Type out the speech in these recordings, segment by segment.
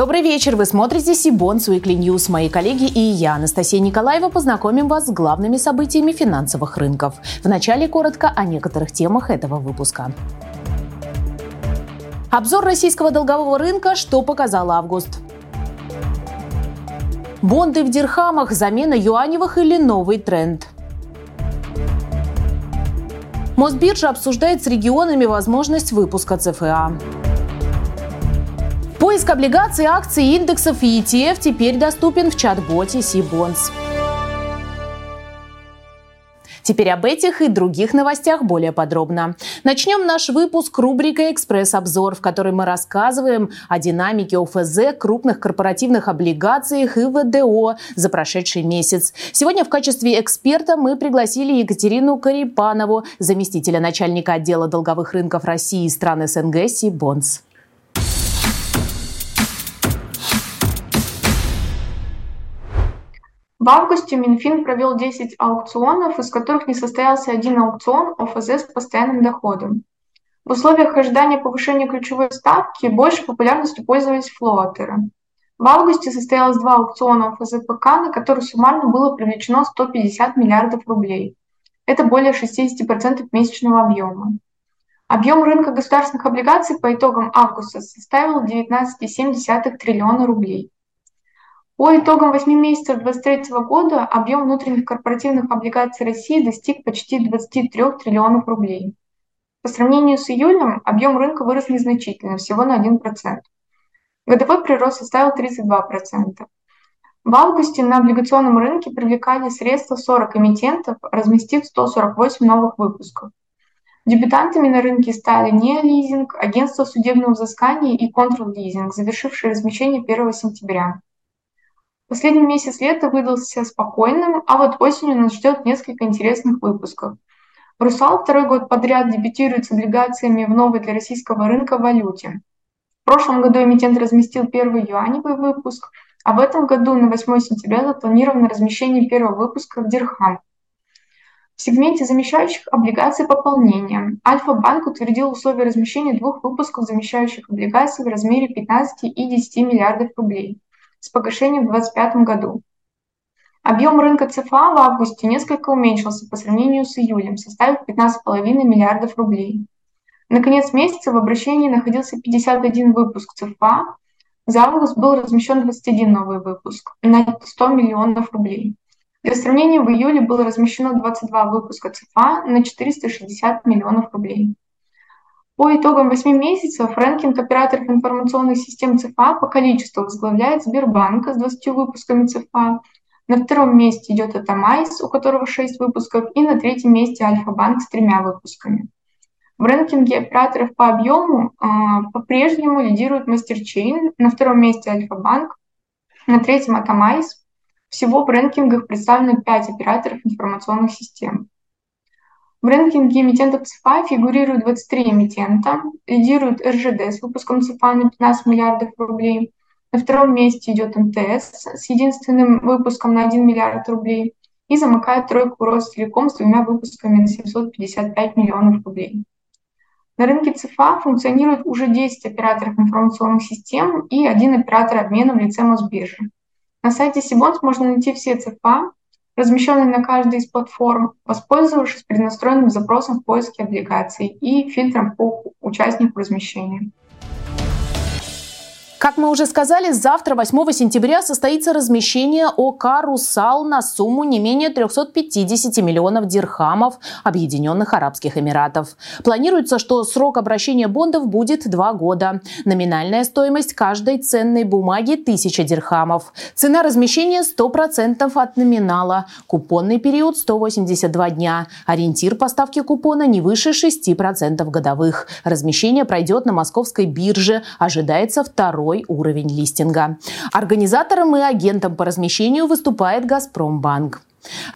Добрый вечер. Вы смотрите Cbonds Weekly News. Мои коллеги и я, Анастасия Николаева, познакомим вас с главными событиями финансовых рынков. Вначале коротко о некоторых темах этого выпуска. Обзор российского долгового рынка, что показал август. Бонды в дирхамах, замена юаневых или новый тренд. Мосбиржа обсуждает с регионами возможность выпуска ЦФА. Поиск облигаций, акций, индексов и ETF теперь доступен в чат-боте Сибонс. Теперь об этих и других новостях более подробно. Начнем наш выпуск рубрикой «Экспресс-обзор», в которой мы рассказываем о динамике ОФЗ, крупных корпоративных облигациях и ВДО за прошедший месяц. Сегодня в качестве эксперта мы пригласили Екатерину Карипанову, заместителя начальника отдела долговых рынков России и стран СНГ «Сибонс». В августе Минфин провел 10 аукционов, из которых не состоялся один аукцион ОФЗ с постоянным доходом. В условиях ожидания повышения ключевой ставки больше популярностью пользовались флотеры. В августе состоялось два аукциона ОФЗ-ПК, на которые суммарно было привлечено 150 миллиардов рублей. Это более 60% месячного объема. Объем рынка государственных облигаций по итогам августа составил 19,7 триллиона рублей. По итогам 8 месяцев 2023 года объем внутренних корпоративных облигаций России достиг почти 23 триллионов рублей. По сравнению с июлем объем рынка вырос незначительно, всего на 1%. Годовой прирост составил 32%. В августе на облигационном рынке привлекали средства 40 эмитентов, разместив 148 новых выпусков. Дебютантами на рынке стали Неолизинг, Агентство судебного взыскания и Контрол-лизинг, завершившие размещение 1 сентября. Последний месяц лета выдался спокойным, а вот осенью нас ждет несколько интересных выпусков. «Русал» второй год подряд дебютирует с облигациями в новой для российского рынка валюте. В прошлом году эмитент разместил первый юаневый выпуск, а в этом году на 8 сентября запланировано размещение первого выпуска в Дирхам. В сегменте замещающих облигаций пополнения Альфа-банк утвердил условия размещения двух выпусков замещающих облигаций в размере 15 и 10 миллиардов рублей с погашением в 2025 году. Объем рынка ЦФА в августе несколько уменьшился по сравнению с июлем, составив 15,5 миллиардов рублей. На конец месяца в обращении находился 51 выпуск ЦФА. За август был размещен 21 новый выпуск на 100 миллионов рублей. Для сравнения, в июле было размещено 22 выпуска ЦФА на 460 миллионов рублей. По итогам 8 месяцев рэнкинг операторов информационных систем ЦФА по количеству возглавляет Сбербанк с 20 выпусками ЦФА. На втором месте идет Атомайз, у которого 6 выпусков, и на третьем месте Альфа-банк с тремя выпусками. В рэнкинге операторов по объему э, по-прежнему лидирует MasterChain, на втором месте Альфа-банк, на третьем Атомайз. Всего в рэнкингах представлено 5 операторов информационных систем. В рэнкинге эмитентов ЦФА фигурируют 23 эмитента, лидирует РЖД с выпуском ЦФА на 15 миллиардов рублей. На втором месте идет МТС с единственным выпуском на 1 миллиард рублей и замыкает тройку Ростелеком с двумя выпусками на 755 миллионов рублей. На рынке ЦФА функционирует уже 10 операторов информационных систем и один оператор обмена в лице Мосбиржи. На сайте Сибонс можно найти все ЦФА, размещенный на каждой из платформ, воспользовавшись преднастроенным запросом в поиске облигаций и фильтром по участнику размещения. Как мы уже сказали, завтра, 8 сентября, состоится размещение ОК «Русал» на сумму не менее 350 миллионов дирхамов Объединенных Арабских Эмиратов. Планируется, что срок обращения бондов будет два года. Номинальная стоимость каждой ценной бумаги – 1000 дирхамов. Цена размещения – 100% от номинала. Купонный период – 182 дня. Ориентир поставки купона не выше 6% годовых. Размещение пройдет на московской бирже. Ожидается второй второй уровень листинга. Организатором и агентом по размещению выступает «Газпромбанк».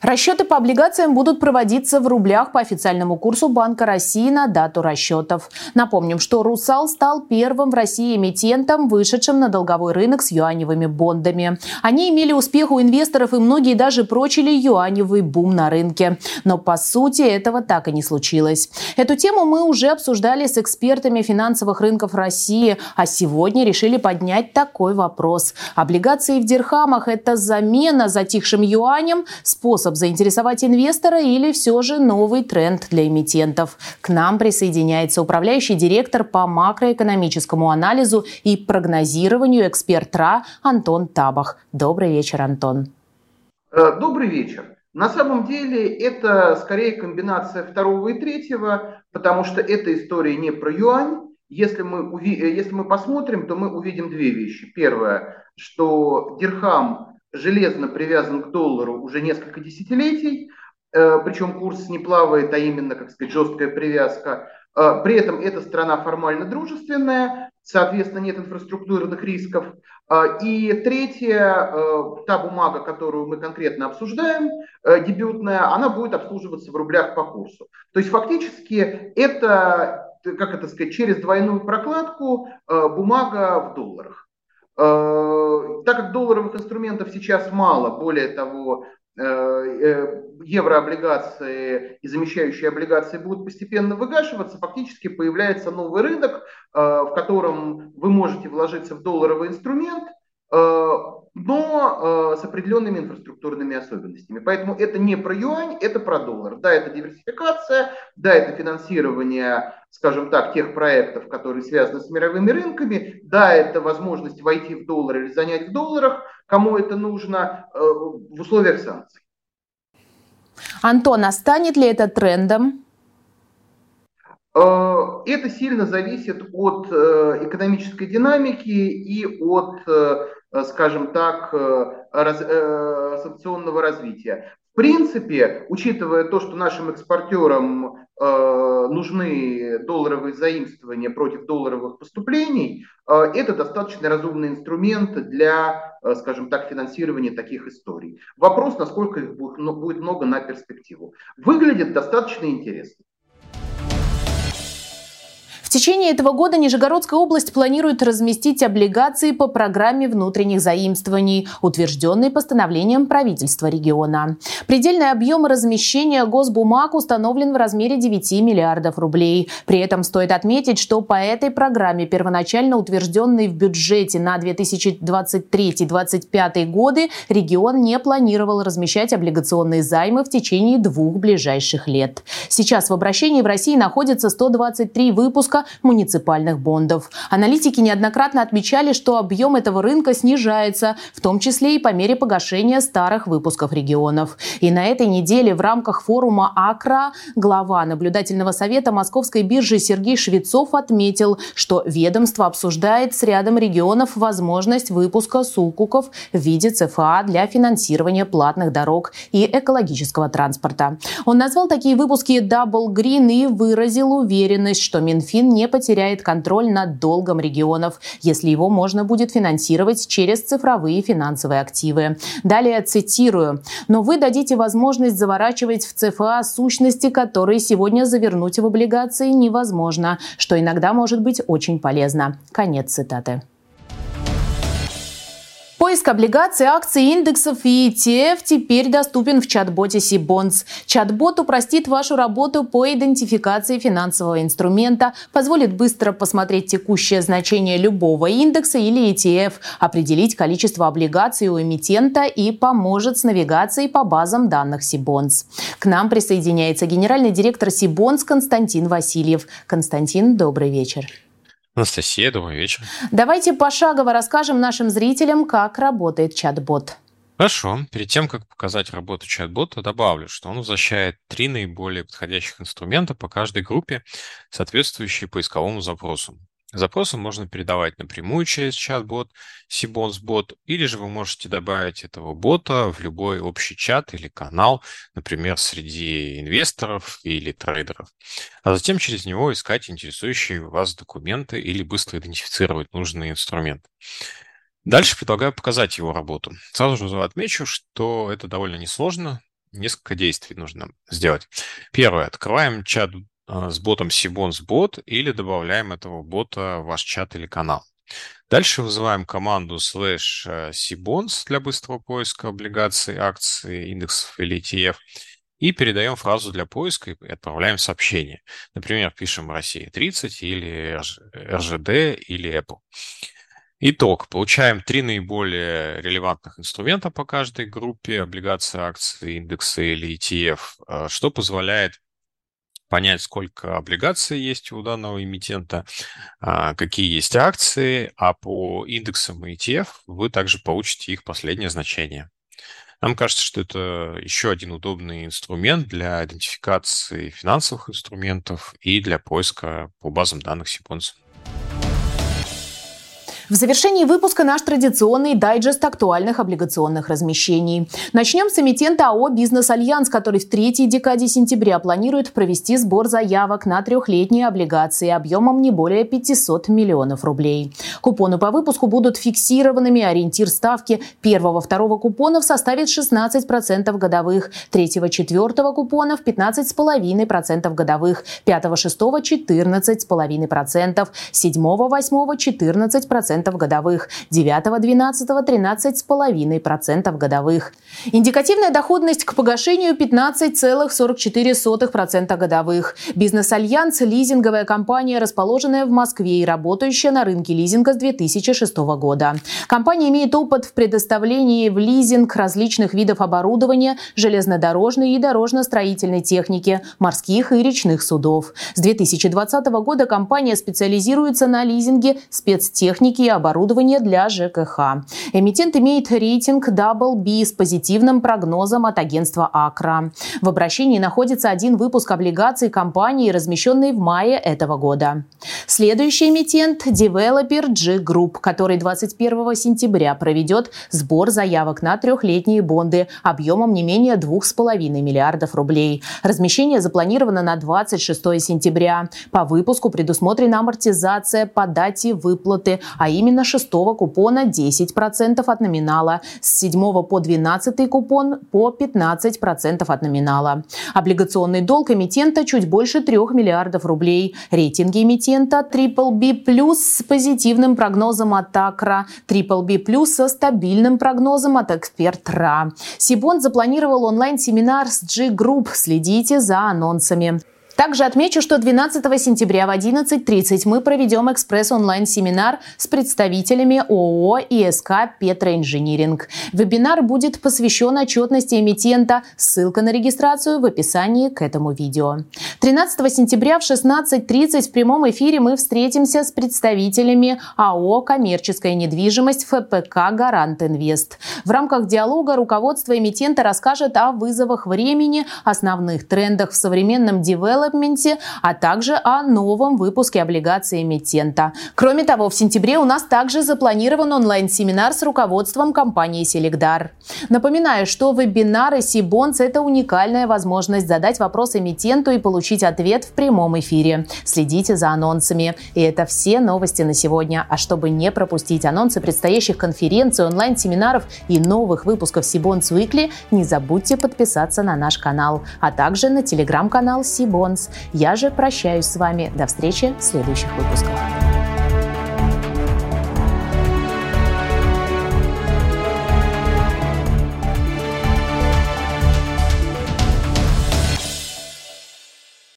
Расчеты по облигациям будут проводиться в рублях по официальному курсу Банка России на дату расчетов. Напомним, что «Русал» стал первым в России эмитентом, вышедшим на долговой рынок с юаневыми бондами. Они имели успех у инвесторов, и многие даже прочили юаневый бум на рынке. Но, по сути, этого так и не случилось. Эту тему мы уже обсуждали с экспертами финансовых рынков России, а сегодня решили поднять такой вопрос. Облигации в дирхамах – это замена затихшим юанем – способ заинтересовать инвестора или все же новый тренд для эмитентов. К нам присоединяется управляющий директор по макроэкономическому анализу и прогнозированию эксперт РА Антон Табах. Добрый вечер, Антон. Э, добрый вечер. На самом деле это скорее комбинация второго и третьего, потому что эта история не про юань. Если мы, если мы посмотрим, то мы увидим две вещи. Первое, что дирхам железно привязан к доллару уже несколько десятилетий, э, причем курс не плавает, а именно, как сказать, жесткая привязка. Э, при этом эта страна формально дружественная, соответственно, нет инфраструктурных рисков. Э, и третье, та бумага, которую мы конкретно обсуждаем, дебютная, она будет обслуживаться в рублях по курсу. То есть фактически это, как это сказать, через двойную прокладку бумага в долларах. Э, так как долларовых инструментов сейчас мало, более того, э, э, еврооблигации и замещающие облигации будут постепенно выгашиваться, фактически появляется новый рынок, в котором вы можете вложиться в долларовый инструмент, но э, с определенными инфраструктурными особенностями. Поэтому это не про юань, это про доллар. Да, это диверсификация, да, это финансирование, скажем так, тех проектов, которые связаны с мировыми рынками, да, это возможность войти в доллар или занять в долларах, кому это нужно, э, в условиях санкций. Антон, а станет ли это трендом? Э, это сильно зависит от э, экономической динамики и от Э, скажем так, раз, санкционного развития. В принципе, учитывая то, что нашим экспортерам нужны долларовые заимствования против долларовых поступлений, это достаточно разумный инструмент для, скажем так, финансирования таких историй. Вопрос, насколько их будет много на перспективу. Выглядит достаточно интересно течение этого года Нижегородская область планирует разместить облигации по программе внутренних заимствований, утвержденной постановлением правительства региона. Предельный объем размещения госбумаг установлен в размере 9 миллиардов рублей. При этом стоит отметить, что по этой программе, первоначально утвержденной в бюджете на 2023-2025 годы, регион не планировал размещать облигационные займы в течение двух ближайших лет. Сейчас в обращении в России находится 123 выпуска муниципальных бондов. Аналитики неоднократно отмечали, что объем этого рынка снижается, в том числе и по мере погашения старых выпусков регионов. И на этой неделе в рамках форума АКРА глава наблюдательного совета Московской биржи Сергей Швецов отметил, что ведомство обсуждает с рядом регионов возможность выпуска сукуков в виде ЦФА для финансирования платных дорог и экологического транспорта. Он назвал такие выпуски Double Green и выразил уверенность, что Минфин не потеряет контроль над долгом регионов, если его можно будет финансировать через цифровые финансовые активы. Далее цитирую. «Но вы дадите возможность заворачивать в ЦФА сущности, которые сегодня завернуть в облигации невозможно, что иногда может быть очень полезно». Конец цитаты. Поиск облигаций, акций, индексов и ETF теперь доступен в чат-боте Сибонс. Чат-бот упростит вашу работу по идентификации финансового инструмента, позволит быстро посмотреть текущее значение любого индекса или ETF, определить количество облигаций у эмитента и поможет с навигацией по базам данных Сибонс. К нам присоединяется генеральный директор Сибонс Константин Васильев. Константин, добрый вечер. Анастасия, добрый вечер. Давайте пошагово расскажем нашим зрителям, как работает чат-бот. Хорошо. Перед тем, как показать работу чат-бота, добавлю, что он возвращает три наиболее подходящих инструмента по каждой группе, соответствующие поисковому запросу. Запросы можно передавать напрямую через чат-бот Sibons или же вы можете добавить этого бота в любой общий чат или канал, например, среди инвесторов или трейдеров, а затем через него искать интересующие вас документы или быстро идентифицировать нужный инструмент. Дальше предлагаю показать его работу. Сразу же отмечу, что это довольно несложно, несколько действий нужно сделать. Первое. Открываем чат с ботом Sibons бот или добавляем этого бота в ваш чат или канал. Дальше вызываем команду slash э, Sibons для быстрого поиска облигаций, акций, индексов или ETF и передаем фразу для поиска и отправляем сообщение. Например, пишем Россия 30 или РЖД или Apple. Итог. Получаем три наиболее релевантных инструмента по каждой группе, облигации, акции, индексы или ETF, э, что позволяет понять, сколько облигаций есть у данного эмитента, а, какие есть акции, а по индексам и ETF вы также получите их последнее значение. Нам кажется, что это еще один удобный инструмент для идентификации финансовых инструментов и для поиска по базам данных Cbonds а. В завершении выпуска наш традиционный дайджест актуальных облигационных размещений. Начнем с эмитента АО «Бизнес Альянс», который в третьей декаде сентября планирует провести сбор заявок на трехлетние облигации объемом не более 500 миллионов рублей. Купоны по выпуску будут фиксированными. Ориентир ставки первого-второго купонов составит 16% годовых, третьего-четвертого купонов 15,5% годовых, пятого-шестого 14,5%, седьмого-восьмого 14% 13% годовых, 9-12 13,5% годовых. Индикативная доходность к погашению 15,44% годовых. Бизнес-альянс – лизинговая компания, расположенная в Москве и работающая на рынке лизинга с 2006 года. Компания имеет опыт в предоставлении в лизинг различных видов оборудования, железнодорожной и дорожно-строительной техники, морских и речных судов. С 2020 года компания специализируется на лизинге спецтехники и оборудование для ЖКХ. Эмитент имеет рейтинг Double B с позитивным прогнозом от агентства Акра. В обращении находится один выпуск облигаций компании, размещенный в мае этого года. Следующий эмитент – девелопер G Group, который 21 сентября проведет сбор заявок на трехлетние бонды объемом не менее 2,5 миллиардов рублей. Размещение запланировано на 26 сентября. По выпуску предусмотрена амортизация по дате выплаты, а именно шестого купона 10% от номинала, с 7 по 12 купон по 15% от номинала. Облигационный долг эмитента чуть больше 3 миллиардов рублей. Рейтинги эмитента BBB+, с позитивным прогнозом от Акра, BBB+, со стабильным прогнозом от Эксперт РА. Сибон запланировал онлайн-семинар с G-Group. Следите за анонсами. Также отмечу, что 12 сентября в 11.30 мы проведем экспресс-онлайн-семинар с представителями ООО ИСК «Петроинжиниринг». Вебинар будет посвящен отчетности эмитента. Ссылка на регистрацию в описании к этому видео. 13 сентября в 16.30 в прямом эфире мы встретимся с представителями АО «Коммерческая недвижимость» ФПК «Гарант Инвест». В рамках диалога руководство эмитента расскажет о вызовах времени, основных трендах в современном девелопменте Development, а также о новом выпуске облигаций эмитента. Кроме того, в сентябре у нас также запланирован онлайн-семинар с руководством компании Селегдар. Напоминаю, что вебинары Сибонс – это уникальная возможность задать вопрос эмитенту и получить ответ в прямом эфире. Следите за анонсами. И это все новости на сегодня. А чтобы не пропустить анонсы предстоящих конференций, онлайн-семинаров и новых выпусков Сибонс Weekly, не забудьте подписаться на наш канал, а также на телеграм-канал Сибонс. Я же прощаюсь с вами. До встречи в следующих выпусках.